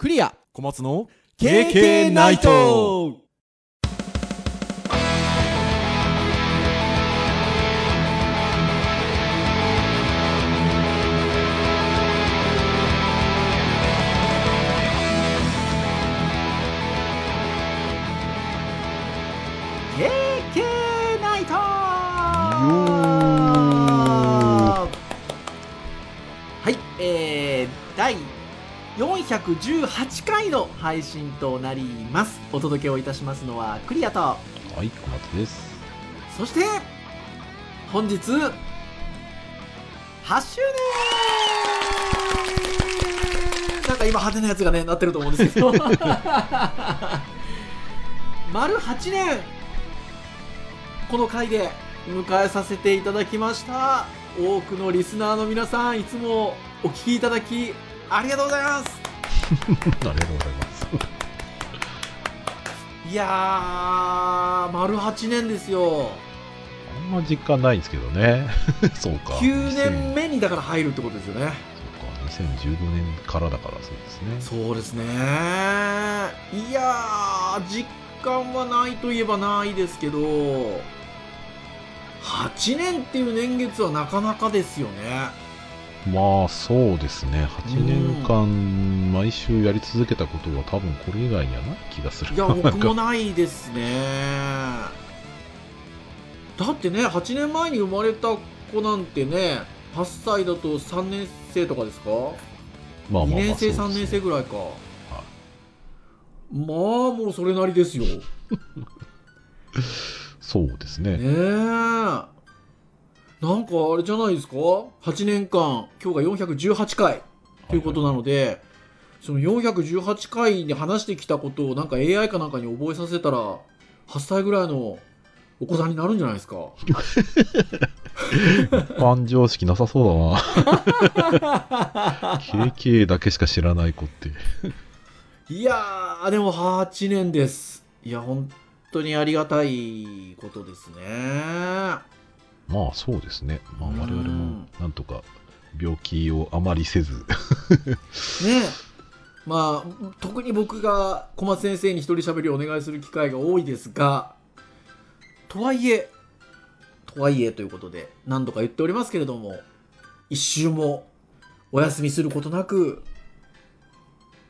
クリア。小松の KK ナイト418回の配信となります。お届けをいたしますのはクリアと。はい、小松です。そして本日8周年なんか今派手なやつがねなってると思うんですけど。丸8年この回で迎えさせていただきました。多くのリスナーの皆さんいつもお聞きいただきありがとうございます ありがとうございます。いやー丸8年ですよあんま実感ないんですけどね。そうか。9年2000目にだから入るってことですよねそうか、2015年からだからそうですね。そうですねいやー実感はないといえばないですけど8年っていう年月はなかなかですよねまあ、そうですね。8年間、毎週やり続けたことは多分これ以外にはない気がする。いや僕もないですね。だってね8年前に生まれた子なんてね8歳だと3年生とかですか？まあまあまあ2年生3そうですね。年生ぐらいか。まあもうそれなりですよ。ね そうですね。えなんかあれじゃないですか？8年間今日が418回。ということなので、その418回に話してきたことをなんか AI かなんかに覚えさせたら8歳ぐらいのお子さんになるんじゃないですか？一般常識なさそうだな。KK だけしか知らない子って。いやーでも8年です。いや本当にありがたいことですねまあそうですね。まあうん。我々もなんとか病気をあまりせず、ねまあ特に僕が小松先生に一人喋りをお願いする機会が多いですがとはいえとはいえということで何度か言っておりますけれども一週もお休みすることなく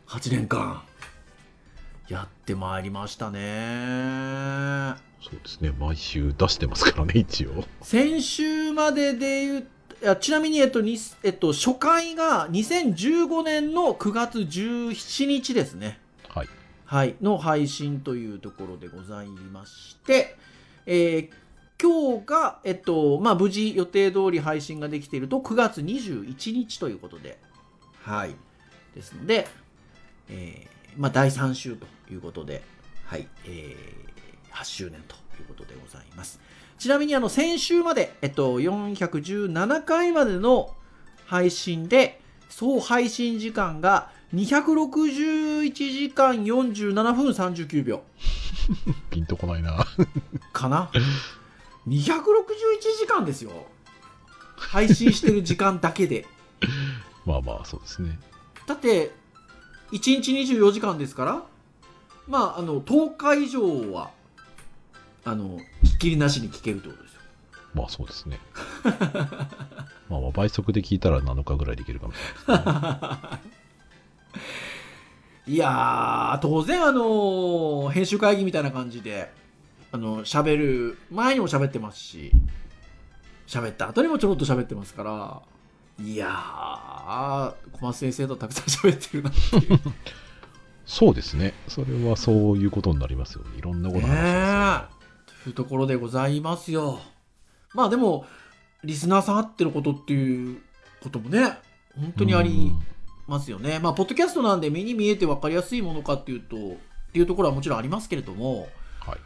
8年間やってまいりましたねそうですね。毎週出してますからね、一応。先週までで言ういやちなみに、えっとにえっと、初回が2015年の9月17日ですね。はい。はい、の配信というところでございまして、えー今日が、えっと、まあ、無事予定通り配信ができていると9月21日ということで、はい。ですので、えーまあ、第3週ということで、はい、えー8周年ということでございます。ちなみに、あの、先週まで、えっと、417回までの配信で、総配信時間が261時間47分39秒 ピンとこないな。かな？261時間ですよ配信してる時間だけで まあまあ、そうですね。だって1日24時間ですからまああの10日以上はあのひっきりなしに聞けるってことですよまあそうですね。まあまあ倍速で聞いたら7日ぐらいできるかもしれないですね。いやー当然あの編集会議みたいな感じであの喋る前にも喋ってますし喋った後にもちょろっと喋ってますからいやー小松先生とたくさん喋ってるなっていう そうですね。それはそういうことになりますよね。いろんなこと話してねまえというところでございますよまあでもリスナーさん合ってることっていうこともね本当にありますよねまあポッドキャストなんで目に見えて分かりやすいものかっていうとっていうところはもちろんありますけれどもはい。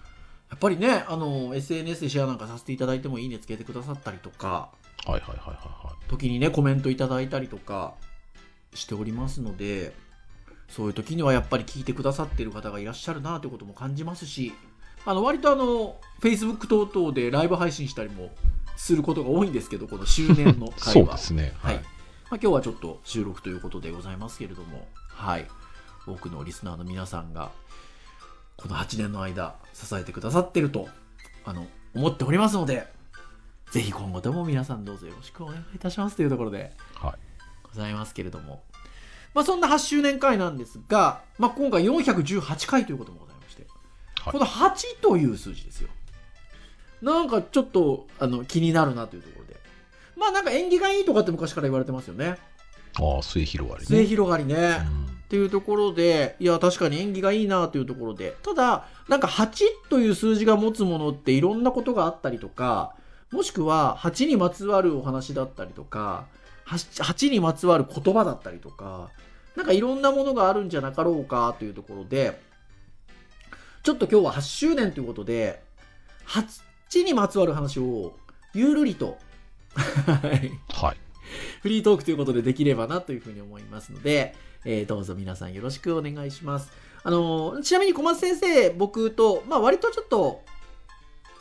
やっぱりねあの SNS でシェアなんかさせていただいてもいいねつけてくださったりとかはいはいはいはいはい。時にねコメントいただいたりとかしておりますのでそういう時にはやっぱり聞いてくださっている方がいらっしゃるなということも感じますしあの割とあの Facebook 等々でライブ配信したりもすることが多いんですけどこの周年の 回はそうですね。はいはい。まあ、今日はちょっと収録ということでございますけれども、はい。多くのリスナーの皆さんがこの8年の間支えてくださってるとあの思っておりますのでぜひ今後とも皆さんどうぞよろしくお願いいたしますというところではい。ございますけれども、まあ、そんな8周年会なんですが、まあ、今回418回ということもございまして、はい。この8という数字ですよ。なんかちょっとあの気になるなというところで。まあなんか縁起がいいとかって昔から言われてますよね。ああ、末広がりね。末広がりね、うん。っていうところでいや確かに縁起がいいなというところで。ただなんか8という数字が持つものっていろんなことがあったりとかもしくは8にまつわるお話だったりとか 8, 8にまつわる言葉だったりとかなんかいろんなものがあるんじゃなかろうかというところでちょっと今日は8周年ということで8にまつわる話をゆるりとはいはい。フリートークということでできればなというふうに思いますので、えーどうぞ皆さんよろしくお願いします。あのーちなみに小松先生、僕と、まあ割とちょっと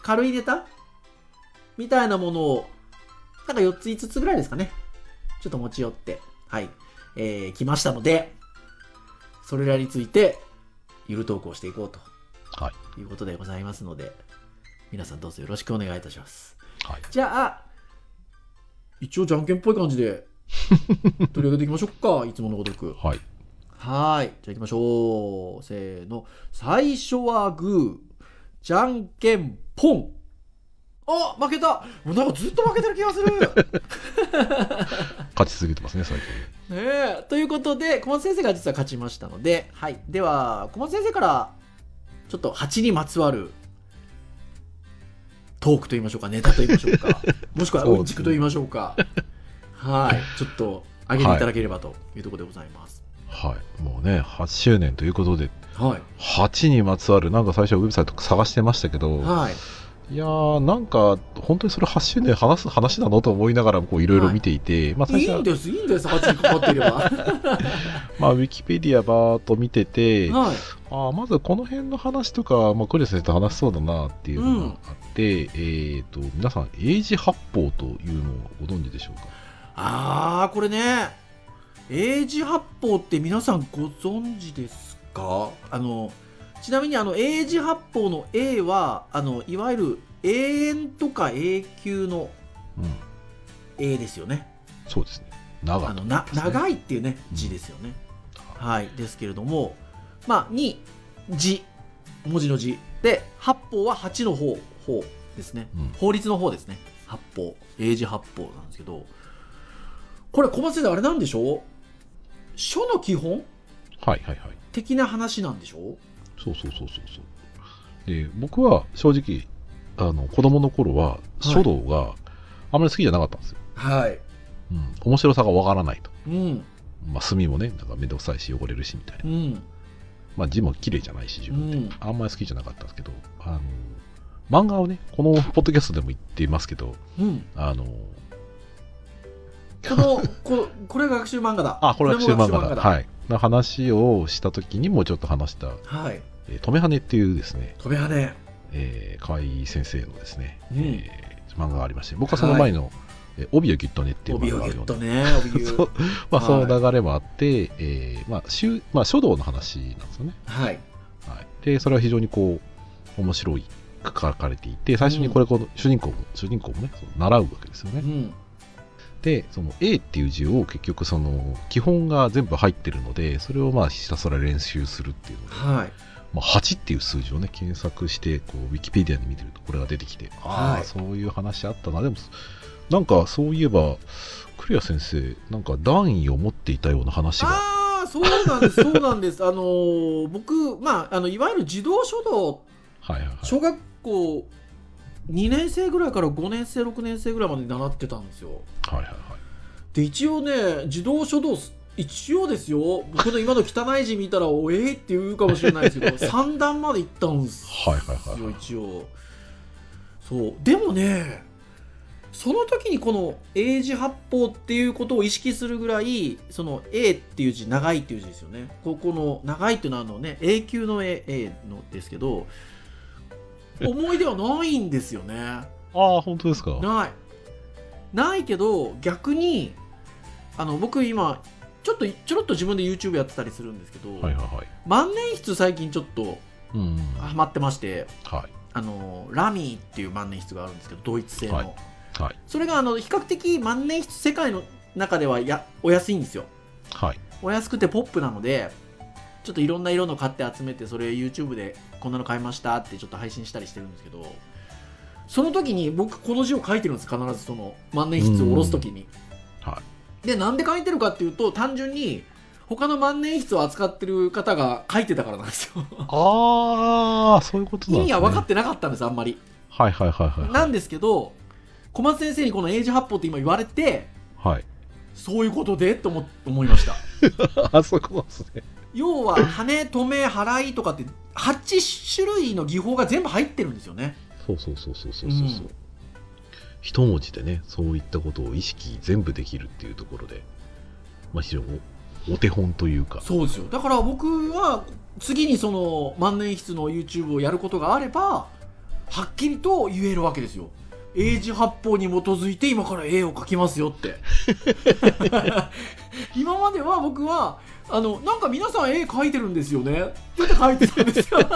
軽いネタ？みたいなものを、なんか4つ5つぐらいですかね。ちょっと持ち寄って、はい、えー来ましたので、それらについて、ゆるトークをしていこうとはい。いうことでございますので、皆さんどうぞよろしくお願いいたします。はい。じゃあ、一応じゃんけんっぽい感じで 取り上げていきましょうか。いつものごとく。はい。はーい。じゃあ行きましょう。せーの。最初はグー。じゃんけんポン。あ負けたもうなんかずっと負けてる気がするね 勝ち続けてますね、最近。え。ということで、小松先生が実は勝ちましたので、はい。では、小松先生から、ちょっと8にまつわるトークと言いましょうか、ネタと言いましょうか、もしくはそうんちくと言いましょうか。はい。ちょっと上げていただければというところでございます。はい。もうね、8周年ということで、はい。8にまつわる、なんか最初ウェブサイト探してましたけど、はい。いやー、なんか、本当にそれ8周年話す話なのと思いながら、こう、いろいろ見ていて、まあ最初はいいん、です、いいんです、8にかかっていれば。はまあ、ウィキペディアばーっと見てて、い。あーまずこの辺の話とか、まあ、クリア先生と話しそうだなっていうのがあって、えっ、と、皆さん、英字八法というのをご存知でしょうか？あー、これね、英字八法って皆さんご存知ですか？あの、ちなみにあの、英字八法の A は、あの、いわゆる永遠とか永久のうん。A ですよね。そうですね。長あのな長いっていうね、字ですよね。はい。ですけれども、まあ、に、字、文字の字。で、八法は8の方、方ですね。うん法律の方ですね。八法。英字八法なんですけど、これ小松先生あれなんでしょう？書の基本？はいはいはい。的な話なんでしょそうそうそうそうそう。で、僕は正直、あの、子供の頃は、書道があまり好きじゃなかったんですよ。はい。うん。面白さがわからないと。うん。まあ、墨もね、なんかめんどくさいし汚れるしみたいな。うん。まあ、字も綺麗じゃないし、自分で。うんあんまり好きじゃなかったんですけど、あの、漫画をね、このポッドキャストでも言っていますけど、うん。あの、この、ここれが学習漫画だ。あ、これは学習漫画だ。はい。の話をしたときにもちょっと話した、はい。えー、止めはねっていうですね、飛び跳ね。えー、河合先生のですね、うんえー漫画がありまして、僕はその前の、えー帯をギュッとねっていう帯を漫画をギュッと読んで、ね、帯 そうまあ、はいその流れもあって、えーまあ、しゅまあ、書道の話なんですよね。はい。はい。で、それは非常にこう、面白い、書かれていて、最初にこれ、この主人公も、主人公もね、習うわけですよね。うん。で、その A っていう字を結局その基本が全部入ってるので、それをまあひたすら練習するっていうので、はい。まあ、8っていう数字をね、検索して、こう、ウィキペディアで見てるとこれが出てきて、ああ、はいそういう話あったな。でも、なんかそういえば、クリア先生、なんか段位を持っていたような話が、ああ、そうなんです、そうなんです。あのー僕、まあ、あの、いわゆる児童書道、はいはいはい。小学校2年生ぐらいから5年生、6年生ぐらいまで習ってたんですよ。はいはいはい。で、一応ね、児童書道、一応ですよ、僕の今の汚い字見たら、おえーって言うかもしれないですけど、3段まで行ったんですよ、はいはいはいはい一応。そう。でもね、その時にこの英字八法っていうことを意識するぐらい、その A っていう字、長いっていう字ですよね。ここの長いっていうのはあのね、永久の A, A のですけど、思い出はないんですよね。ああ、本当ですか？ないないけど逆にあの僕今ちょっとちょろっと自分で YouTube やってたりするんですけど、はいはいはい。万年筆最近ちょっとうん。ハマってましてはい。あのラミーっていう万年筆があるんですけどドイツ製の、はいはい。それがあの比較的万年筆世界の中ではやお安いんですよはい。お安くてポップなのでちょっといろんな色の買って集めてそれ YouTube でこんなの買いましたってちょっと配信したりしてるんですけどその時に僕この字を書いてるんです必ずその万年筆を下ろす時にはでなんで書いてるかっていうと単純に他の万年筆を扱ってる方が書いてたからなんですよああ、そういうことなんですね。意味は分かってなかったんですあんまりはいはいはいはい。なんですけど小松先生にこの英字発砲って今言われてはい。そういうことでと思思いました あ、そことなんですね。要は羽止め払いとかって8種類の技法が全部入ってるんですよねそうそうそうそうそうそう。ううん一文字でね、そういったことを意識全部できるっていうところで、まあ、非常におお手本というか、そうですよだから僕は次にその万年筆の YouTube をやることがあればはっきりと言えるわけですよ英字発法に基づいて今から絵を描きますよって。今までは僕はあのなんか皆さん絵描いてるんですよね。って言って描いてたんですよ。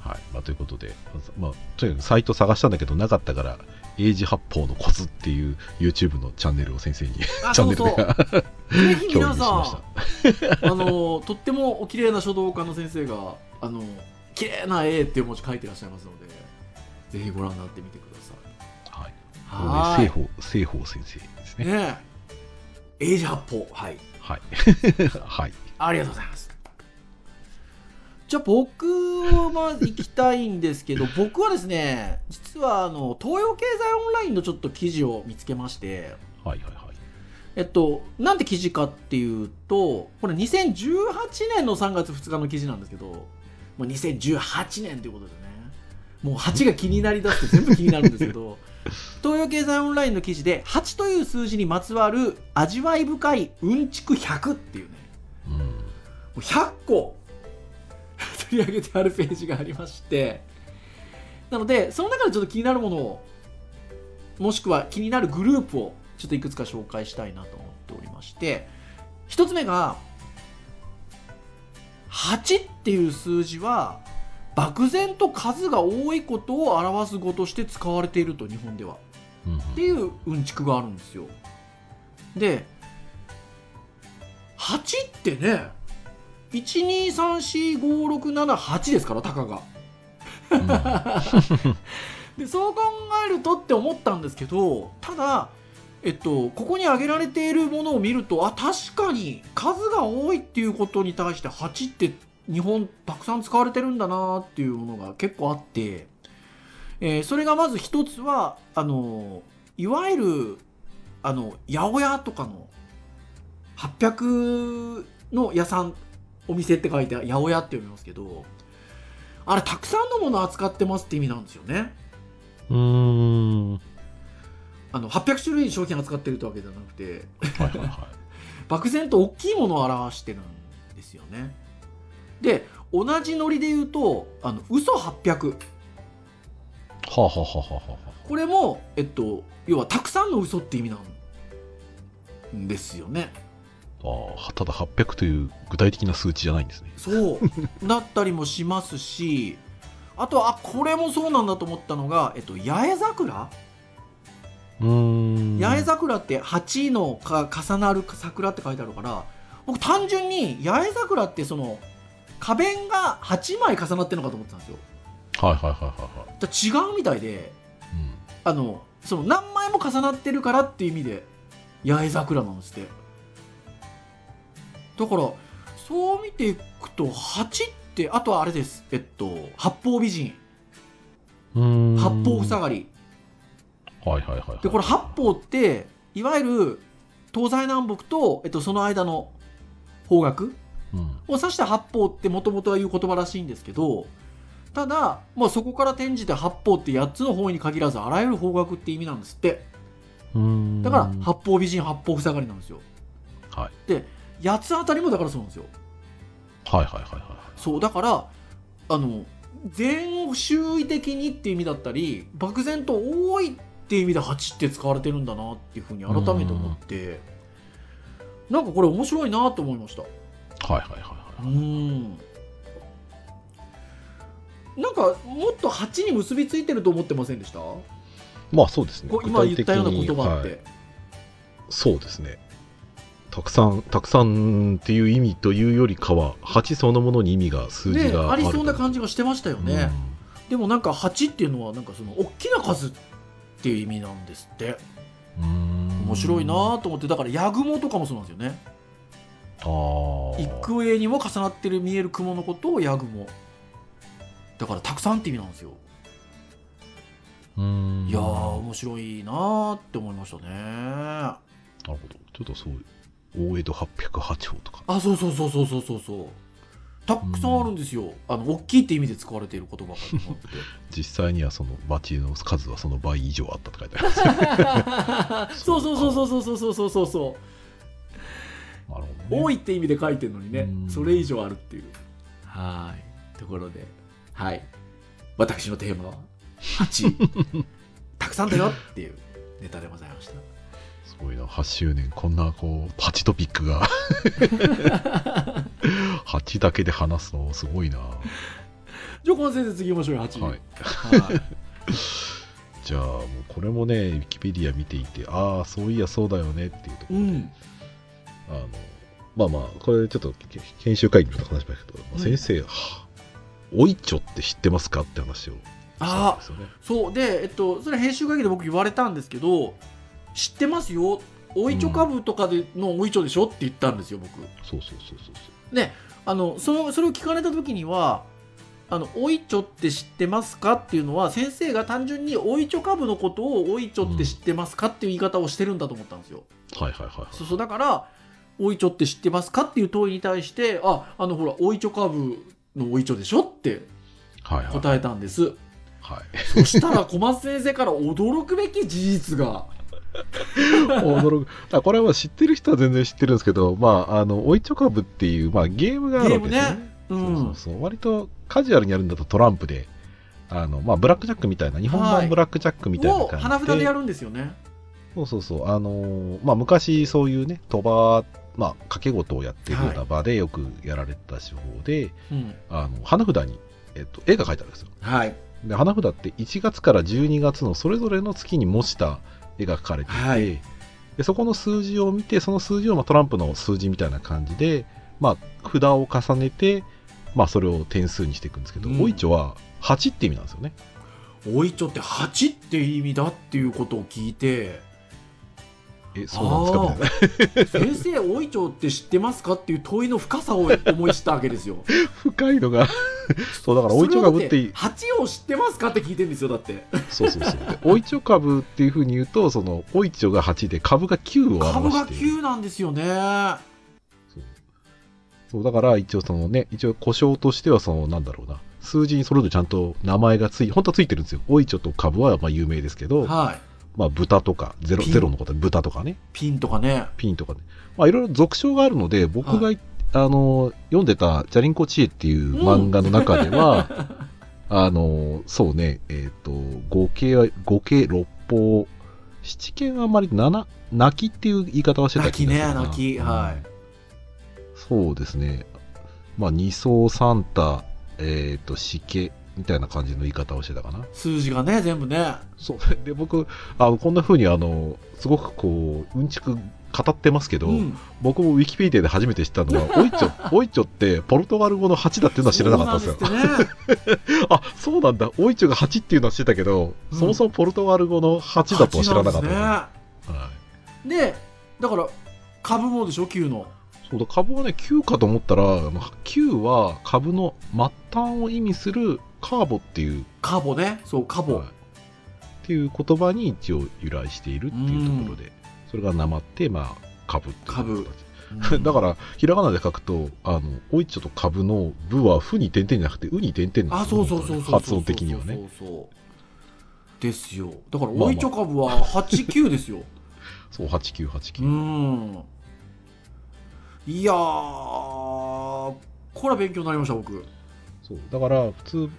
はい。まあ、ということで、まあ、とにかくサイト探したんだけど、なかったから、英字発砲のコツっていう YouTube のチャンネルを先生に、あチャンネルが ぜひ皆さんあのとってもお綺麗な書道家の先生があの綺麗な絵っていう文字書いてらっしゃいますのでぜひご覧になってみてくださいはい。はこれで、西方、先生ですね。ねえ英字発砲はいはい。はい。ありがとうございますじゃあ僕は行きたいんですけど 僕はですね実はあの東洋経済オンラインのちょっと記事を見つけましてはいはいはい。えっと、なんて記事かっていうと、これ2018年の3月2日の記事なんですけど、もう2018年ということでね、もう8が気になりだすと全部気になるんですけど、東洋経済オンラインの記事で、8という数字にまつわる味わい深いうんちく100っていうね、うん。もう100個。取り上げてあるページがありまして、なので、その中でちょっと気になるものを、もしくは気になるグループをちょっといくつか紹介したいなと思っておりまして、一つ目が、8っていう数字は、漠然と数が多いことを表す語として使われていると、日本では。うんっていううんちくがあるんですよ。で8ってね1234567ですからたかが。でそう考えるとって思ったんですけどただえっとここに挙げられているものを見るとあ確かに数が多いっていうことに対して8って日本たくさん使われてるんだなっていうものが結構あって、えーそれがまず一つはあのいわゆるあの八百屋とかの800の屋さんお店って書いて八百屋って読みますけどあれたくさんのもの扱ってますって意味なんですよねうん。はあの800種類商品扱ってるってわけじゃなくていはいは漠然と大きいものを表してるんですよねで同じノリで言うとあの嘘800い。はあはあはあはあはあ。これも、えっと、要はたくさんの嘘って意味なんですよねああ、ただ800という具体的な数値じゃないんですね。そうだったりもしますしあとはあこれもそうなんだと思ったのが、えっと、八重桜。八重桜って8のか重なる桜って書いてあるから僕単純に八重桜ってその花弁が8枚重なってるのかと思ってたんですよ。はいはいはいはいはい。違うみたいであのその何枚も重なってるからっていう意味で八重桜なんですって。だからそう見ていくと8ってあとはあれです。えっと八方美人。八方塞がりはいはいはいはい。でこれ八方っていわゆる東西南北と、えっと、その間の方角うん。を指した八方ってもともとは言う言葉らしいんですけどただ、まあ、そこから転じて八方って8つの方位に限らずあらゆる方角って意味なんですってだから八方美人八方塞がりなんですよはい。で八つあたりもだからそうなんですよはいはいはいはいはい。そうだからあの全周囲的にっていう意味だったり漠然と多いっって意味で8って使われてるんだなっていうふうに改めて思って、なんかこれ面白いなと思いました。はいはいはいはうい。ん。なんかもっと8に結びついてると思ってませんでした？こまあそうですね。う今言ったような言葉って、はい。そうですね。たくさん、たくさんっていう意味というよりかは、8そのものに意味が、数字ねがあるありそうな感じがしてましたよじね、でもなんか8っていうのはなんかその大きな数っていう意味なんですって。面面白いなと思ってだからヤグモとかもそうなんですよね。幾重にも重なってる見える雲のことをヤグモ。だからたくさんって意味なんですよ。いやー面白いなーって思いましたね。なるほど。ちょっとそう、大江戸808号とか。あそうそうそうそうそうそうそうたくさんあるんですよ、あの大きいって意味で使われている言葉があって。実際にはその町の数はその倍以上あったって書いてあります。そうそうそうそうそうそうそうそう。そうそうなるほど、ね。多いって意味で書いてるのにね。うん。それ以上あるっていう。はい。ところで。はい。私のテーマは8 たくさんだよっていうネタでございました。すごいな、8周年、こんなこう、8トピックが、8だけで話すのすごいな。はじゃあこの先生次行きましょうよ8い。はい。じゃあ、もうこれもね、ウィキペディア見ていて、ああ、そういやそうだよねっていうところで、うん。あの、まあまあ、これちょっとけ研修会議の話しましたけど、うん。先生、はおいちょって知ってますかって話をしたんですよね。そう。で、えっと、それ編集会議で僕言われたんですけど知ってますよおいちょ株とかでのおいちょでしょって言ったんですよ僕そうそうそうそうそう。であのそのそれを聞かれた時にはあのおいちょって知ってますかっていうのは先生が単純においちょ株のことをおいちょって知ってますかっていう言い方をしてるんだと思ったんですよ、はいはいはいはい。そうそうだからおいちょって知ってますかっていう問いに対してああのほらおいちょ株のおいちょでしょってはいはい。答えたんです、はい。そしたら小松先生から驚くべき事実が 驚く。あこれは知ってる人は全然知ってるんですけど、まあ、あの、おいちょかぶっていう、まあ、ゲームがあるわけですよね。うんそうそうそう。割とカジュアルにやるんだとトランプで、あの、まあ、ブラックジャックみたいな、日本はい版ブラックジャックみたいなを感じで。花札でやるんですよねそうそうそう。あのーまあ、昔そういうね、賭場、まあ、掛け事をやってるような場でよくやられてた手法で、うんあの、花札に、えっと、絵が描いてあるんですよ。はいで、花札って1月から12月のそれぞれの月に模した描かれていて、はいでそこの数字を見て、その数字をまあトランプの数字みたいな感じで、まあ、札を重ねて、まあ、それを点数にしていくんですけど、うんおいちょは8って意味なんですよね。おいちょって8って意味だっていうことを聞いてえ、そうなんですか？先生おいちょって知ってますか？っていう問いの深さを思い知ったわけですよ 深いのが。そう、だから、おいちょ株っていい、8を知ってますか？って聞いてるんですよだってそうそうそう。でおいちょ株っていうふうに言うと、その、おいちょが8で株が9を株が表している。9なんですよねそうだから一応そのね、一応故障としてはその、なんだろうな、数字にそれぞれちゃんと名前がつい、本当はついてるんですよ。おいちょと株はまあ有名ですけど、はいまあ豚とか、ゼロ、ゼロのことで豚とかね、ピンとかね。ピンとかね。まあいろいろ俗称があるので、僕が、あの、読んでた、ジャリンコ知恵っていう漫画の中では、あの、そうね、えっ、と、五系は、五系六法、七系はあんまり七、泣きっていう言い方はしてた気がす。泣きね泣き。はい。そうですね。まあ、二層サンタ、えっ、と、死系みたいな感じの言い方をしてたかな。数字がね全部ねそう。で、僕、あこんな風にあの、すごくこう、うんちく語ってますけど、うん僕もウィキペディアで初めて知ったのは、オイチョ、オイチョってポルトガル語の8だっていうのは知らなかったんですよ。ね あ、そうなんだ。オイチョが8っていうのは知ってたけど、うんそもそもポルトガル語の8だとは知らなかった8です。なんですねはい。でだから株もでしょ？9のそうだ株はね9かと思ったらあの9は株の末端を意味するカーボっていう、カボね。そうカボ、はい。っていう言葉に一応由来しているっていうところで、それがなまってまあ株っていう株形。うん だからひらがなで書くとあのおいちょと株の「部」は「ふ」に点々じゃなくて「う」に点々なんあですよそうそうそうそうそう発音的にはね。そうそうそう。ですよ。だからまあまあ。おいちょ株は89ですよ。そう8989、うん。いやーこれは勉強になりました僕。そう。だから普通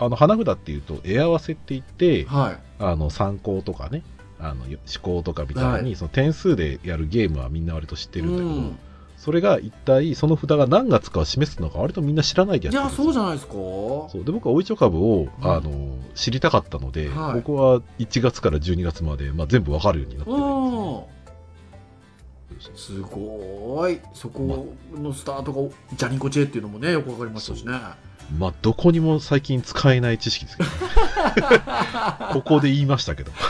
あの花札っていうと絵合わせって言ってはい。あの参考とかねあの思考とかみたいに、はい。その点数でやるゲームはみんな割と知ってるんだけど、うん。それが一体その札が何月かを示すのか割とみんな知らないでやいやってるんですよ。そうじゃないですか。そう。で僕はおいちょ株を、うん。あの知りたかったので、はい。僕は1月から12月まで、まあ、全部わかるようになってるんうん。ですすごい。そこのスタートがジャニコチェっていうのもねよくわかりましたしね。まあどこにも最近使えない知識ですけど、ね、ここで言いましたけど。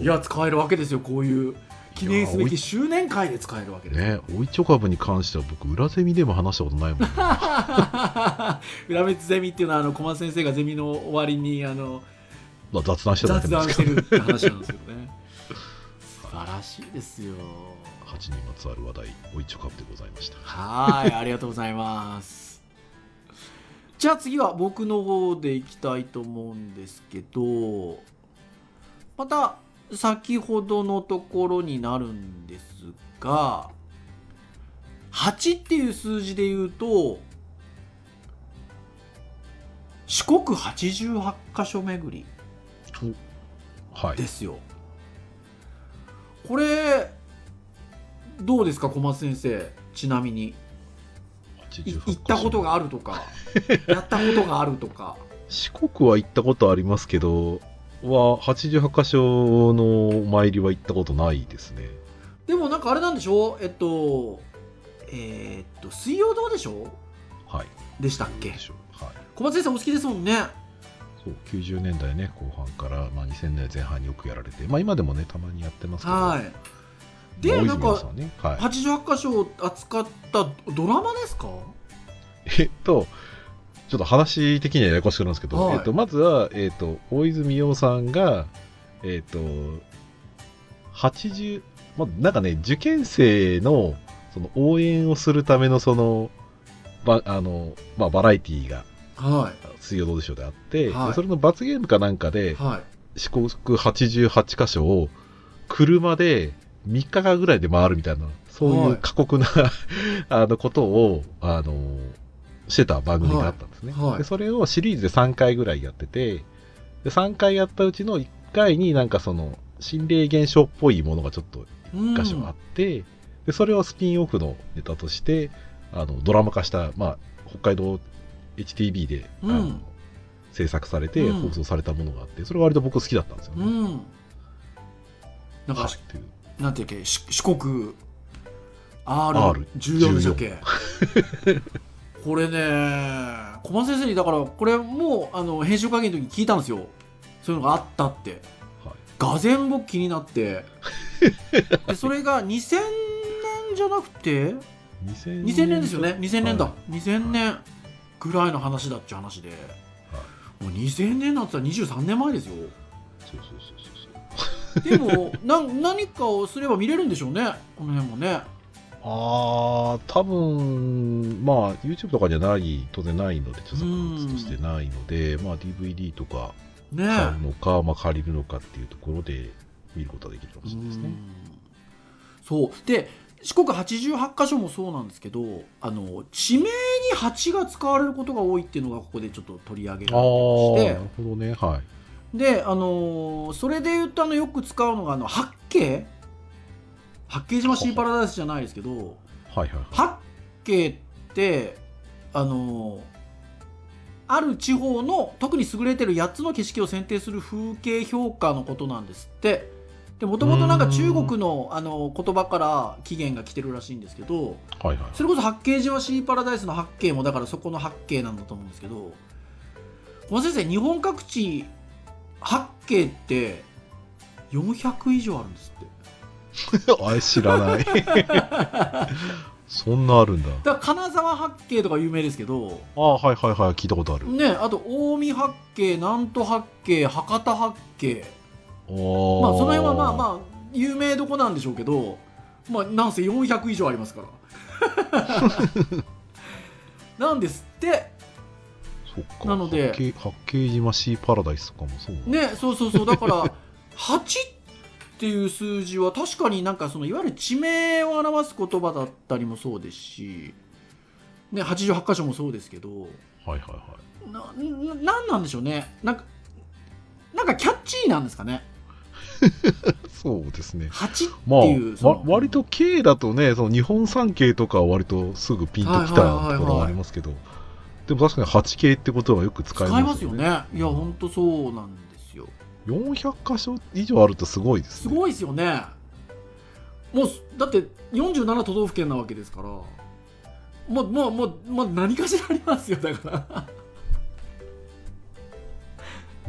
いや使えるわけですよこういう記念すべき周年会で使えるわけです、ねおいちょ株に関しては僕裏ゼミでも話したことないもんね。裏滅ゼミっていうのはあの小松先生がゼミの終わりにあのまあ雑談してた雑談してるって話なんですけどね。素晴らしいですよ。8にまつわる話題おいちょ株でございました。はいありがとうございますじゃあ次は僕の方でいきたいと思うんですけどまた先ほどのところになるんですが8っていう数字で言うと四国88カ所巡りはい。ですよ。これどうですか小松先生ちなみに。い88行ったことがあるとか やったことがあるとか。四国は行ったことありますけどは88箇所のお参りは行ったことないですね。でもなんかあれなんでしょえっとえーっと水曜どうでしょはい。でしたっけ？はい。小松先生お好きですもんね。そう90年代ね後半から、まあ、2000年代前半によくやられて、まあ、今でもねたまにやってますけど。はいで大なんかはい、88箇所を扱ったドラマですか？えっとちょっと話的にはややこしくなるんですけど、はい。えっと、まずは、えっと、大泉洋さんが、えっと、80、まあ、なんかね、受験生のその応援をするためのその、ばあのまあ、バラエティーがは水曜どうでしょうであって、はい。でそれの罰ゲームかなんかでい、はい。四国88箇所を車で3日間ぐらいで回るみたいな、そういう過酷な、あのことを、あの、してた番組があったんですね。はい。はい。でそれをシリーズで3回ぐらいやってて、で3回やったうちの1回になんかその、心霊現象っぽいものがちょっとうん1箇所あって、でそれをスピンオフのネタとして、あの、ドラマ化した、まあ、北海道 HTB で、あのうん。制作されてうん。放送されたものがあって、それが割と僕好きだったんですよね。うん。なんかはい。っていうなんていうっけ？し四国。R R14 でしたっけ？これね小松先生にだからこれもうあの編集会議の時に聞いたんですよ。そういうのがあったって。はい。がぜん僕気になって。でそれが2000年じゃなくて？2000 2000年。ですよね。2000年だ、は2000年ぐらいの話だっちゅう話で、もう2000年なんて言ったら23年前ですよ。そうそうそうそうでもな何かをすれば見れるんでしょうね。この辺もね。ああ多分まあ YouTube とかじゃない当然ないので著作物としてないので、まあ DVD とかね。買うのか、まあ、借りるのかっていうところで見ることができるかもしれないですね。うん。そう。で四国88箇所もそうなんですけどあの地名に蜂が使われることが多いっていうのがここでちょっと取り上げられてましなるほどね。はい。てであのそれで言うとあのよく使うのがあの八景？八景島シーパラダイスじゃないですけどはいはい八景ってあのある地方の特に優れてる8つの景色を選定する風景評価のことなんですって。でもともとなんか中国のあの言葉から起源が来てるらしいんですけどはいはいそれこそ八景島シーパラダイスの八景もだからそこの八景なんだと思うんですけど小松先生日本各地八景って400以上あるんですって。あれ知らない。そんなあるんだ。だから金沢八景とか有名ですけど。ああはいはいはい聞いたことある、ねあと近江八景南都八景博多八景。まあその辺はまあまあ有名どこなんでしょうけどまあなんせ400以上ありますから。なんですってなので八景島シーパラダイスとかもそうねそうそうそう。だから 8っていう数字は確かになんかそのいわゆる地名を表す言葉だったりもそうですし、ね、88箇所もそうですけどはいはいはい。はい。なななんなんでしょうね。なんかなんかキャッチーなんですかね。そうですね。8っまあ、ていう、そのわ割と K だとね、その日本三景とかは割とすぐピンときたところはありますけど、でも確かに 8K ってことはよく使い使いまますすよよね。ねいやほん。とそうなんですよ。400箇所以上あるとすごいですね。すごいですよね。もうだって47都道府県なわけですから。もうもうもうもう何かしらありますよだから。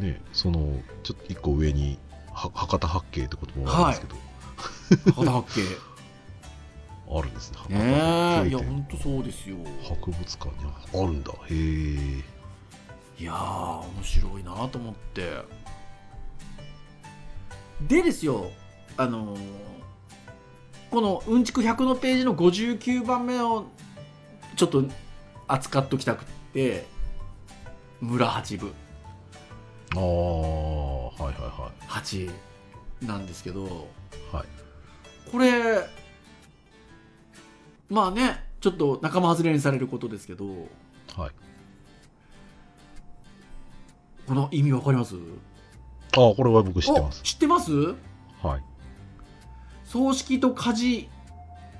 ね、その、ちょっと一個上に、は博多八景って言葉があるんですけど、肌発見あるんですね。ねえいやほんとそうですよ博物館にあるんだ。へえ。いやー面白いなと思ってでですよあのーこのうんちく100のページの59番目をちょっと扱っときたくって村八部ああ、はいはいは8なんですけどい。はい。これまあねちょっと仲間外れにされることですけどはい。この意味わかります？ああ、これは僕知ってますお。知ってます？はい。葬式と家事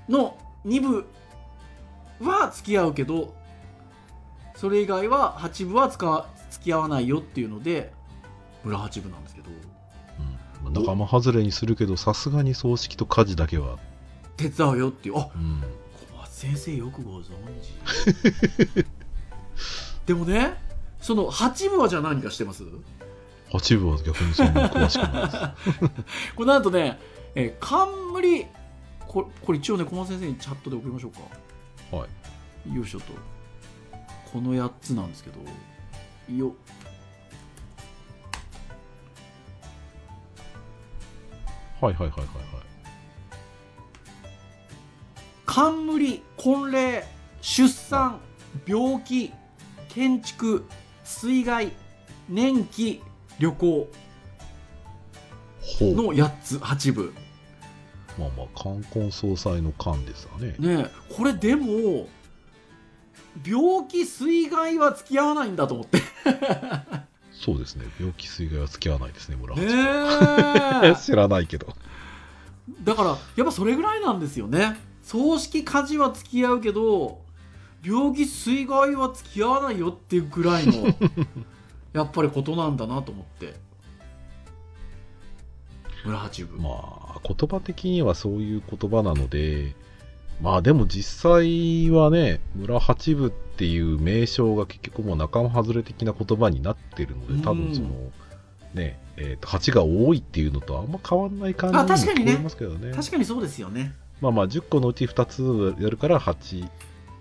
の2部は付き合うけどそれ以外は8部は使わ付き合わないよっていうので村八部なんですけどうん、仲間外れにするけど、さすがに葬式と家事だけは。手伝うよっていうあうん。先生よくご存知 でもねその8部はじゃあ何かしてます？八部は逆にそんなに詳しくないです。これなんとね、えー冠これこれ一応ね小松先生にチャットで送りましょうかはい。よいしょとこの8つなんですけどよはいはいはいはいはい。冠婚礼出産病気建築水害年季旅行。の8つ8部まあまあ、冠婚葬祭の冠ですわね。ねえこれでも病気水害は付き合わないんだと思って そうですね。病気水害は付き合わないですね、村ね八部。え 知らないけど。だからやっぱそれぐらいなんですよね葬式家事は付き合うけど病気水害は付き合わないよっていうぐらいの やっぱりことなんだなと思って。村八部、まあ、言葉的にはそういう言葉なので、まあでも実際はね、村八部っていう名称が結局もう仲間外れ的な言葉になってるので、多分その、ね、えっ、と、8が多いっていうのとあんま変わんない感じに聞こえますけどね。確かにそうですよねまあまあ、10個のうち2つやるから8、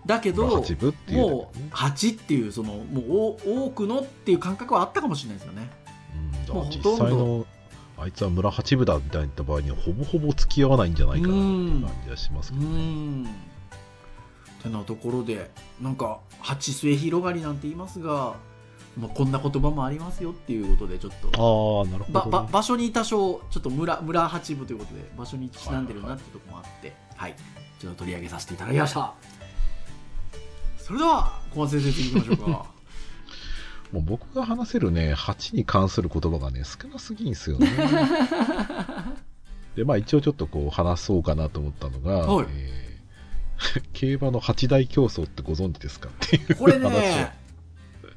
だけど、まあ、8部っていうだけもうね、8っていうそのもうお多くのっていう感覚はあったかもしれないですよね。うん、もうほとんど。実際の、あいつは村八部だみたいな言った場合には、ほぼほぼ付き合わないんじゃないかなっていう感じはしますうけどね。ん。てなところでなんか八末広がりなんて言いますが、まあ、こんな言葉もありますよっていうことでちょっとああ、なるほばど、ね。ば場所に多少ちょっと村村八部ということで場所にちなんでるなっていうところもあってはい、ちょっと取り上げさせていただきました。それでは小松先生次行きましょうか。もう僕が話せるね、8に関する言葉がね、少なすぎんすよね。で、まあ一応ちょっとこう話そうかなと思ったのが、はい。えー 競馬の八大競争ってご存知ですかっていうこれね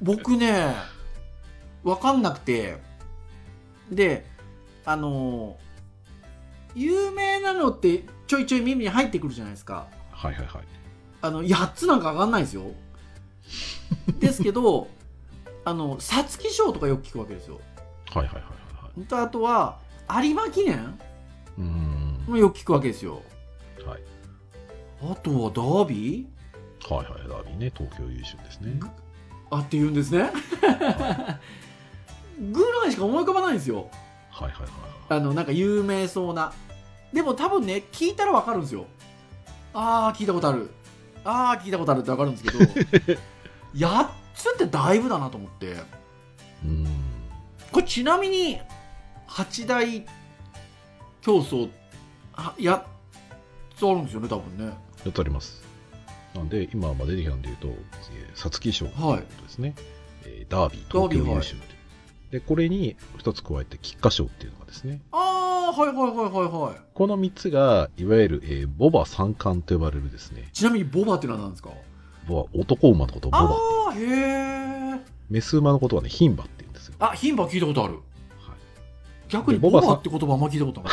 僕ね分かんなくてであの有名なのってちょいちょい耳に入ってくるじゃないですかはいはいはい。あの8つなんか上がんないですよですけど あの皐月賞とかよく聞くわけですよはいはいはいはい。とあとは有馬記念？うーん。もよく聞くわけですよはい。あとはダービはいはい。ダービーね、東京優秀ですね。ーあって言うんですね。ぐらいしか思い浮かばないんですよ。はいはいはいあのなんか有名そうな。でも多分ね聞いたらわかるんですよ。ああ聞いたことある。ああ聞いたことあるってわかるんですけど 8つってだいぶだなと思って。うーん。これちなみに八大競争は8つあるんですよね多分ね。やってあります。なんで、今、まあ出てきたんで言うと、えー皐月賞はいですね、えーダービー、東京優勝ってで、これに一つ加えて、菊花賞っていうのがですね、ああはいはいはいはいはい。この3つが、いわゆる、えーボバ三冠と呼ばれるですね、ちなみにボバっていうのは何ですか？ボバ、男馬のことをボバ。ああへえメス馬のことはね、牝馬って言うんですよ。あ牝馬聞いたことある。はい、逆にでボバって言葉あんま聞いたことない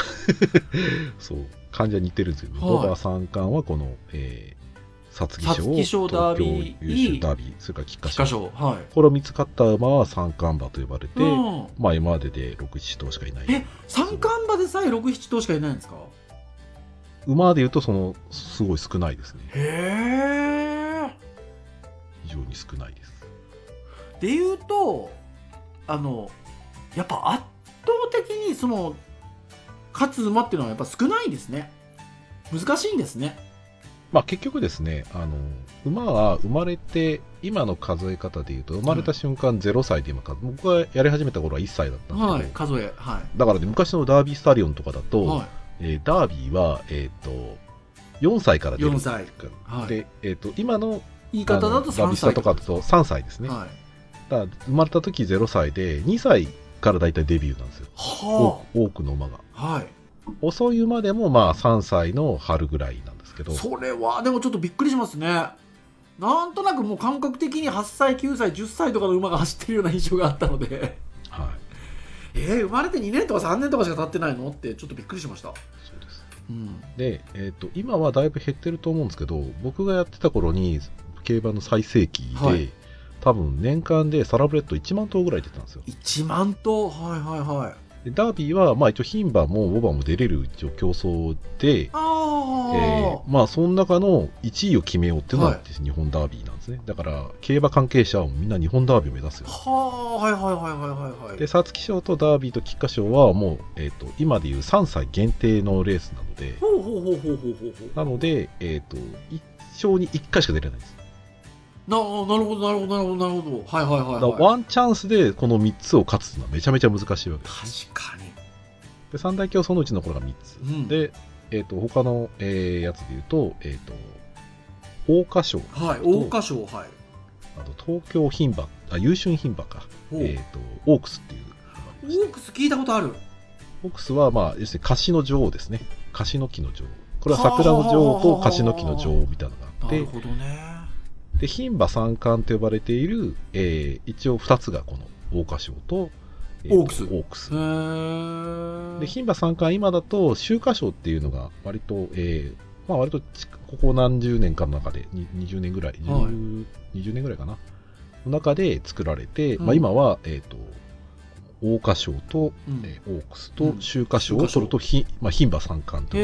そう、漢字は似てるんですけど、はい。ボバ三冠はこの、えー、皐月賞、ダービー優勝ダービー、それから菊花菊賞。はいこれを3つ勝った馬は三冠馬と呼ばれて、うんまあ今までで6、7頭しかいない。え三冠馬でさえ67頭しかいないんですか？馬で言うと、その、すごい少ないですね。へえ非常に少ないです。でいうとあのやっぱ圧倒的にその勝つ馬っていうのはやっぱ少ないんですね難しいんですねまあ結局ですね、あの、馬は生まれて、今の数え方で言うと、生まれた瞬間0歳で今数、僕がやり始めた頃は1歳だったんですけど、はい数えはだからね、昔のダービースタリオンとかだと、い。はえーダービーは、えっ、と、4歳から出る。4歳。はい。で、えっ、と、今のい言い方だとあのダー3ビスタ歳とかだと3歳ですね。はい。だから生まれた時0歳で、2歳からだいたいデビューなんですよ。は多く多くの馬が。あはい。遅い馬でもまあ3歳の春ぐらいなんですけど、それはでもちょっとびっくりしますね。なんとなくもう感覚的に8歳9歳10歳とかの馬が走ってるような印象があったので。はい。えー、生まれて2年とか3年とかしか経ってないの？ってちょっとびっくりしました。そうです。うんで、えっ、と、今はだいぶ減ってると思うんですけど、僕がやってた頃に、競馬の最盛期で、はい。多分年間でサラブレッド1万頭ぐらい出てたんですよ。1万頭？はいはいはい。でダービーは、まあ一応牝馬もボバも出れる一応競争で、えーまあその中の1位を決めようっていうのがはい日本ダービーなんですね。だから、競馬関係者はみんな日本ダービーを目指すよ。はあはいはいはいはいはいはいで、皐月賞とダービーと菊花賞はもう、えっ、と、今でいう3歳限定のレースなので、ほうほうほうほうほうほうほうなので、えっ、と、一生に1回しか出れないです。ななるほどなるほどなるほどなるほど。はいはいはい、はい、ワンチャンスでこの3つを勝つのはめちゃめちゃ難しいわけです。確かに。で、三大競争のうちのこれが3つ。うん。で、えっ、と、他の、えーやつで言うと、えっ、と、桜花賞、はい桜花賞はい。あと東京牝馬、あ、優春牝馬か。えっ、と、オークスっていうオークス聞いたことある？オークスは、まあ、要するに樫の女王ですね。樫の木の女王。これは桜の女王と樫の木の女王みたいなのがあって。なる、ほどねで、牝馬三冠と呼ばれている、えー一応2つがこの桜花賞と、えとオークス。オークス。で、牝馬三冠、今だと、秋華賞っていうのが割と、えーまあ割とちここ何十年かの中で、に20年ぐらい、はい。10 20年ぐらいかな、の中で作られて、うん。まあ今は、えっ、と、桜花賞と、うん。えーオークスとうん。秋華賞を取ると、ひまあ、牝馬三冠と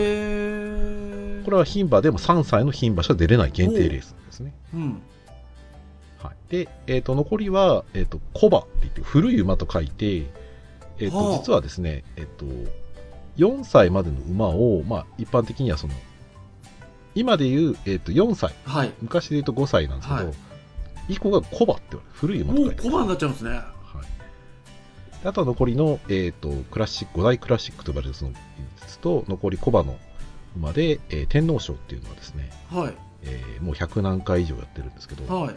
これは牝馬でも3歳の牝馬しか出れない限定レースですね。うん。はい、で、えっ、と、残りは、えっ、と、コバって言って、古い馬と書いて、えっ、と、はあ。実はですね、えっ、と、4歳までの馬を、まあ、一般的にはその、今で言う、えっ、と、4歳、はい。昔で言うと5歳なんですけど、はい。以降がコバって言われる、古い馬と書いて小判になっちゃうんですね。あとは残りの、えっ、と、クラシック、5大クラシックと呼ばれるその5つと、残りコバの馬で、えー天皇賞っていうのはですね、はいえーもう100何回以上やってるんですけど、はい。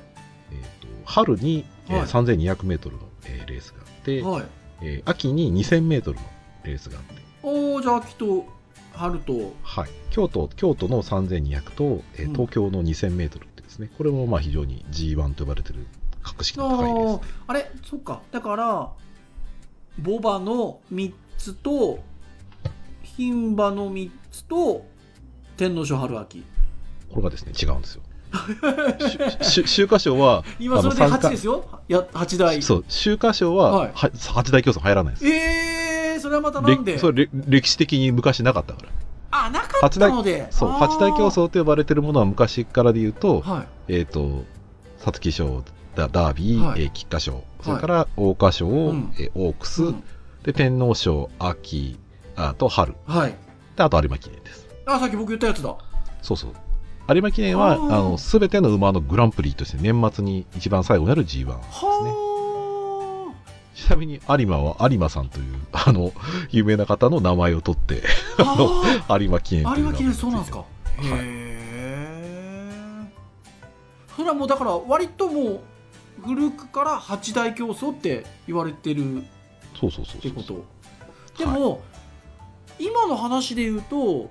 えー、と春に、えーはい。3200m の、えーレースがあって、はい。えー秋に 2000m のレースがあって、おおじゃあ秋と春と。はい、京都京都の3200と、えーうん。東京の 2000m ってですね。これもまあ非常に G1 と呼ばれてる格式の高いレース。あーあれ？そっか。だからボバの3つと牝馬の3つと天皇賞春秋これがですね違うんですよ。しし秋華賞は今それで8あの参加ですよ？や8台そう秋華賞は、はい。は八大競争入らないんです。えー、それはまたなんで？れそれれ歴史的に昔なかったから。あなかったので。そう八大競争と呼ばれてるものは昔からで言うと、はい。えっ、と、皐月賞、ダダービー、はい。えー菊花賞、それから桜花賞、うん。えーオークス、うん。で、天皇賞、秋、あと春、はい。で、あと有馬記念です。あさっき僕言ったやつだ。そうそう。有馬記念は、あの、すべての馬のグランプリとして年末に一番最後になる G1 ですね。はちなみに有馬は有馬さんという、あの、有名な方の名前を取って、あ有馬記念という名前有馬記念そうなんですか？い。へえそれはもうだから割ともう古くから八大競争って言われてるそうそうそうそうってこと？でも、今の話で言うと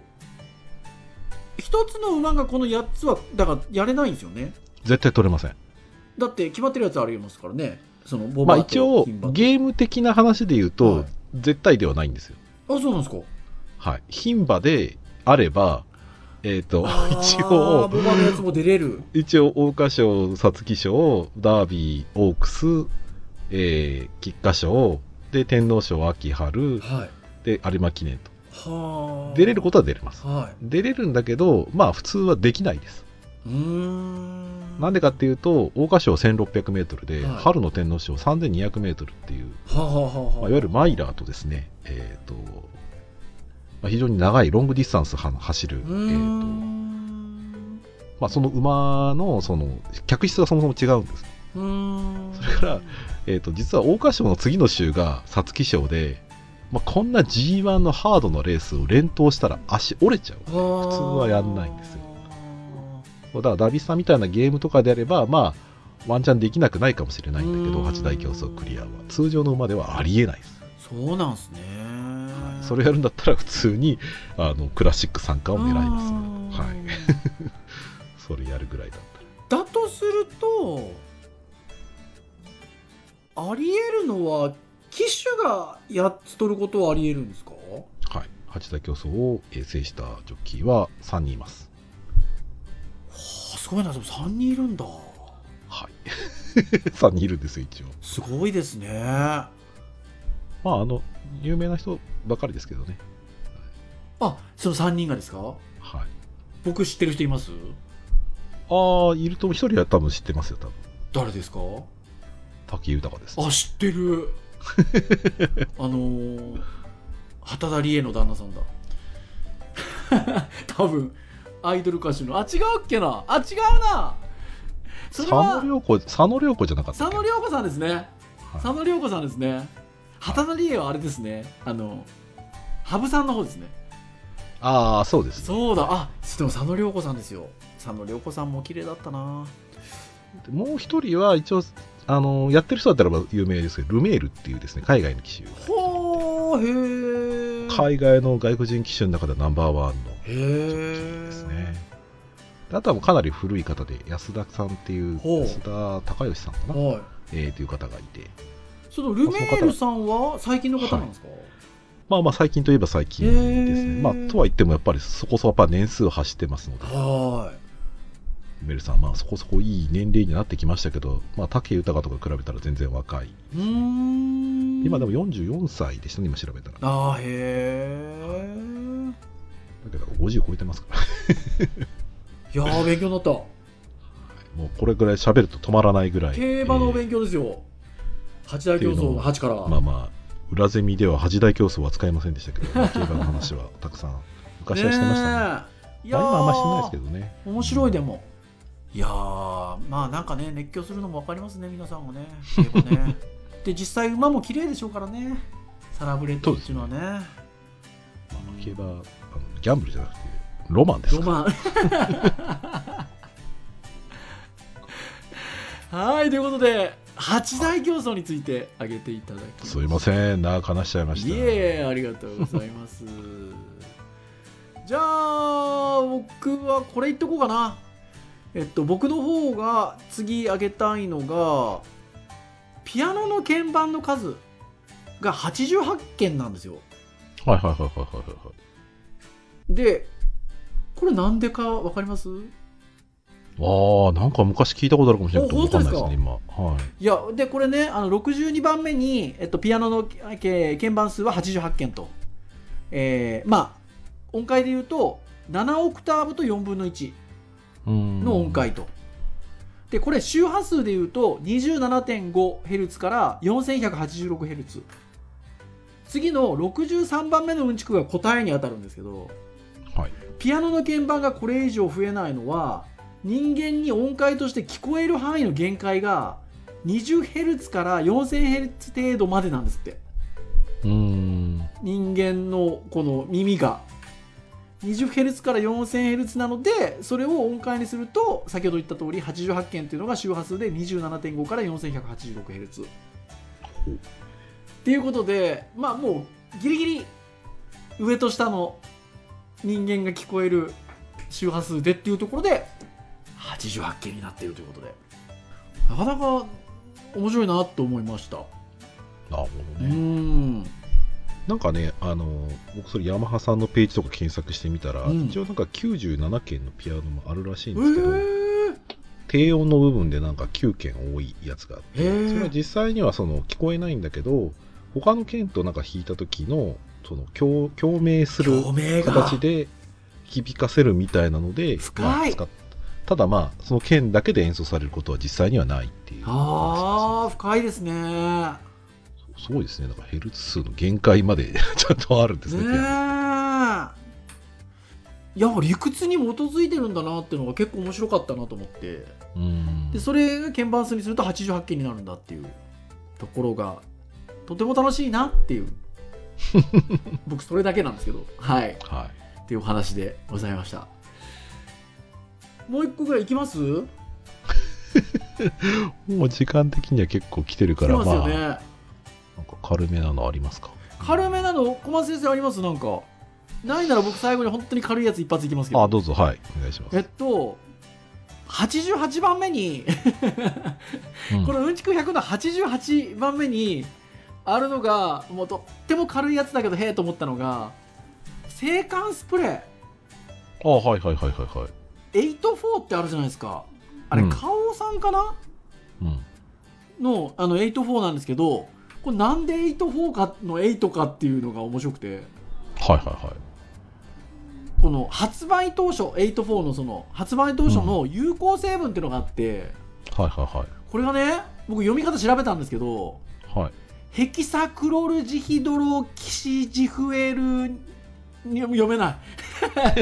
一つの馬がこの8つはだからやれないんですよね。絶対取れません。だって決まってるやつありますからね。そのボバまあ一応ゲーム的な話で言うと、はい。絶対ではないんですよ。あそうなんですか？はい。牝馬であればえっ、ー 一応ボバーのやつも出れる。一応桜花賞皐月賞ダービーオークス、えー、菊花賞で天皇賞秋春はい。で有馬記念と。はあ出れることは出れます。は出れるんだけどまあ普通はできないです。いうーん。なんでかっていうと桜花賞 1600m で、はい。春の天皇賞 3200m っていう、まあ、いわゆるマイラーとですねえっ、と、まあ、非常に長いロングディスタンスは走る、うえーーとんまあ、その馬のその客室がそもそも違うんです。それからえー、と実は桜花賞の次の週が皐月賞で、まあ、こんな G1 のハードなレースを連投したら足折れちゃう。普通はやんないんですよ。だからダビスさんみたいなゲームとかであればまあワンチャンできなくないかもしれないんだけどうん。八大競争クリアは。通常の馬ではありえないです、そうなんすね、それやるんだったら普通にあのクラシック参加を狙います。はい。それやるぐらいだっただとするとありえるのは騎手が8つ取ることはありえるんですか？らはい。八大競争をえー制したジョッキーは3人います。はあすごいなでも3人いるんだ。はい。3人いるんですよ一応。すごいですね。まああの有名な人ばかりですけどね。あその3人がですか？はい。僕知ってる人います？ああいると一人は多分知ってますよ多分。誰ですか？滝豊です。あ知ってるあのー、畑田理恵の旦那さんだ。多分アイドル歌手の。あ違うっけな。あ違うな。それ佐は野涼子佐野涼子じゃなかった佐野涼子さんですね。はい。佐野涼子さんですね。畑田理恵はあれですね。あの羽生さんの方ですね。ああそうですそうだ。あでも佐野涼子さんですよ。佐野涼子さんも綺麗だったな。もう一人は一応あのやってる人だったらば有名ですけどルメールっていうですね海外の騎手ほーへえ海外の外国人騎手の中ではナンバーワンのへえですね。であとはもうかなり古い方で安田さんっていう安田孝義さんかな、はい。えー、という方がいて。そのルメールさんは最近の方なんですか、まあまあ最近といえば最近ですね。まあとは言ってもやっぱりそこそこやっぱ年数を走ってますので。はルメールさんまあそこそこいい年齢になってきましたけどまあ武豊とか比べたら全然若いいうーん。今でも44歳でしたね今調べたらだあーへえけど50超えてますから。いやー勉強になった。もうこれぐらい喋ると止まらないぐらい。競馬のえー勉強ですよ。八大競争の8から、まあまあ裏ゼミでは八大競争は使いませんでしたけど、まあ 競馬の話はたくさん昔はしてましたね。ねえ。いや今はあんましてないですけどね。面白いでもいやーまあなんかね熱狂するのも分かりますね皆さんもねね。で実際馬も綺麗でしょうからねサラブレッドっていうのはね。まあまあ競馬あのギャンブルじゃなくてロマンですロマン。はいということで八大競争について挙げていただきます。すいません長く話しちゃいました。いえありがとうございます。じゃあ僕はこれ言っとこうかなえっと僕の方が次挙げたいのがピアノの鍵盤の数が88件なんですよ。はいはいはいはいはいはいでこれなんでか分かります？ああなんか昔聞いたことあるかもしれないけどお分か？んないです本ね今。はい。いやでこれねあの62番目に、えっと、ピアノのけ鍵盤数は88件と、えーまあ音階で言うと7オクターブと4分の1うんの音階と。でこれ周波数で言うと 27.5Hz から 4186Hz 次の63番目のうんちくが答えに当たるんですけどはい。ピアノの鍵盤がこれ以上増えないのは人間に音階として聞こえる範囲の限界が 20Hz から 4000Hz 程度までなんですって。うーん。人間のこの耳が 20Hz から 4000Hz なのでそれを音階にすると先ほど言った通り88件っていうのが周波数で27.5から 4186Hz っていうことでまあもうギリギリ上と下の人間が聞こえる周波数でっていうところで88件になっているということで。なかなか面白いなと思いました。なるほうどね。んなんかね、あの、僕それヤマハさんのページとか検索してみたら、うん。一応なんか97件のピアノもあるらしいえんですけど、ー、低音の部分でなんか9件多いやつがあって、へーそれは実際にはその聞こえないんだけど、他の鍵となんか弾いた時の、その共共鳴する形で響かせるみたいなので、まあ使っただまあ、その鍵だけで演奏されることは実際にはないっていう。あー深いですねすごいですね。だからヘルツ数の限界まで ちゃんとあるんですね。ねいや理屈に基づいてるんだなっていうのが結構面白かったなと思って。うん。でそれが鍵盤数にすると88件になるんだっていうところがとても楽しいなっていう。僕それだけなんですけど。はい。はっていうお話でございました。もう一個ぐらいいきます？いい。もう時間的には結構来てるきから、まあ、ますよね、軽めなのありますか？軽めなの？小松先生あります？なんか。ないなら僕最後に本当に軽いやつ一発いきますけど。あ、どうぞ、はい、お願いします。えっと88番目にうん。このうんちく100の88番目にあるのがもうとっても軽いやつだけどへえと思ったのが制汗スプレー。あ、はいはいはいはいはい。84ってあるじゃないですか。あれ、うん。花王さんかな？うん。のあの84なんですけどこれなんで84かの8かっていうのが面白くてはいはいはい。この発売当初84のその発売当初の有効成分っていうのがあって、はいはいはい。これがね僕読み方調べたんですけどはい。ヘキサクロルジヒドロキシジフエルに読めない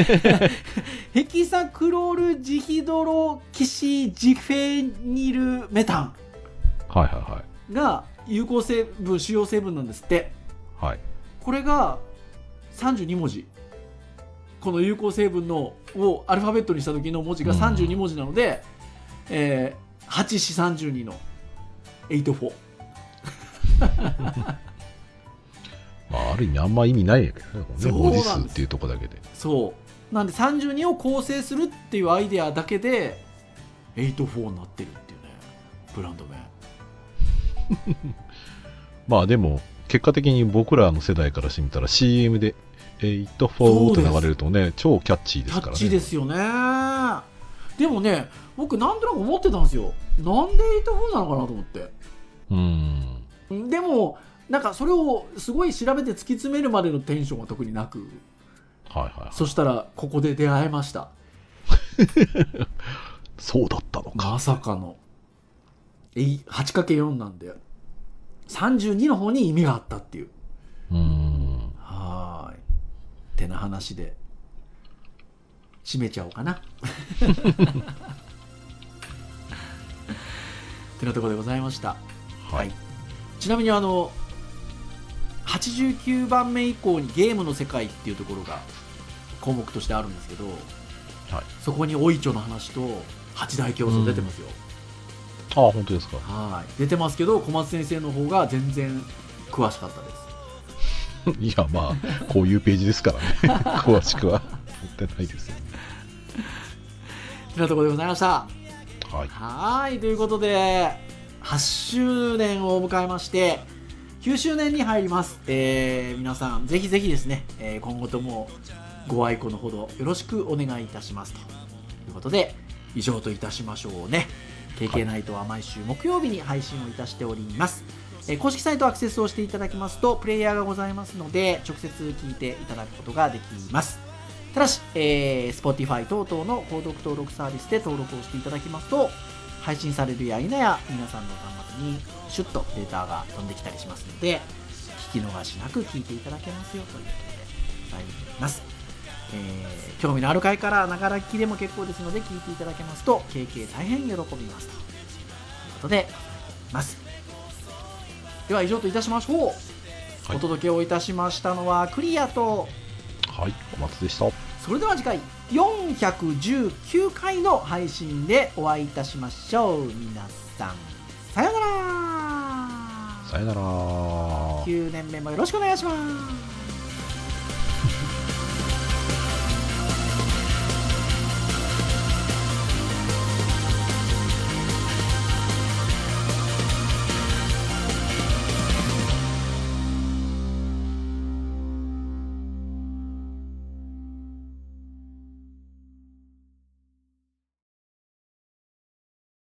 ヘキサクロルジヒドロキシジフェニルメタンはいはいはい。が有効成分主要成分なんですって。はい。これが32文字。この有効成分のをアルファベットにした時の文字が32文字なので、えー、842の84 まあ、ある意味あんま意味ないやけどね。そう文字数っていうとこだけで。そう。なんで32を構成するっていうアイデアだけで84になってるっていうね。ブランド名 まあでも、結果的に僕らの世代からしてみたら CM で84って流れるとね、超キャッチーでキャッすからね。チーですよねでもね僕なんとなく思ってたんですよなんで84なのかなと思ってうん。でもなんかそれをすごい調べて突き詰めるまでのテンションは特になくはいはいはい。そしたらここで出会えました そうだったのか。まさかの 8×4 なんで32の方に意味があったっていう。うん。はーい。ってな話で。締めちゃおうかな。ってなところでございました。はい。ちなみにあの89番目以降にゲームの世界っていうところが項目としてあるんですけど、はい。そこにおいちょの話と八大競争出てますよ、ああ、本当ですか。はい出てますけど小松先生の方が全然詳しかったです いや、まあ、こういうページですからね。詳しくは載ってないですよね。てなところでございましたはい。はいということで8周年を迎えまして9周年に入ります、えー皆さんぜひぜひですね、えー今後ともご愛顧のほどよろしくお願いいたしますということで以上といたしましょうね KK ナイトは毎週木曜日に配信をいたしております、えー公式サイトアクセスをしていただきますとプレイヤーがございますので直接聞いていただくことができます。ただし、えー Spotify 等々の購読登録サービスで登録をしていただきますと配信されるや否や皆さんの端末にシュッとデータが飛んできたりしますので聞き逃しなく聞いていただけますよということでございます、えー興味のある回からながら聞きでも結構ですので聞いていただけますと KK 大変喜びますということでます。では以上といたしましょう、はい。お届けをいたしましたのはクリアと。はい、お松でした。それでは次回419回の配信でお会いいたしましょう。皆さんさようなら。さよなら。9年目もよろしくお願いします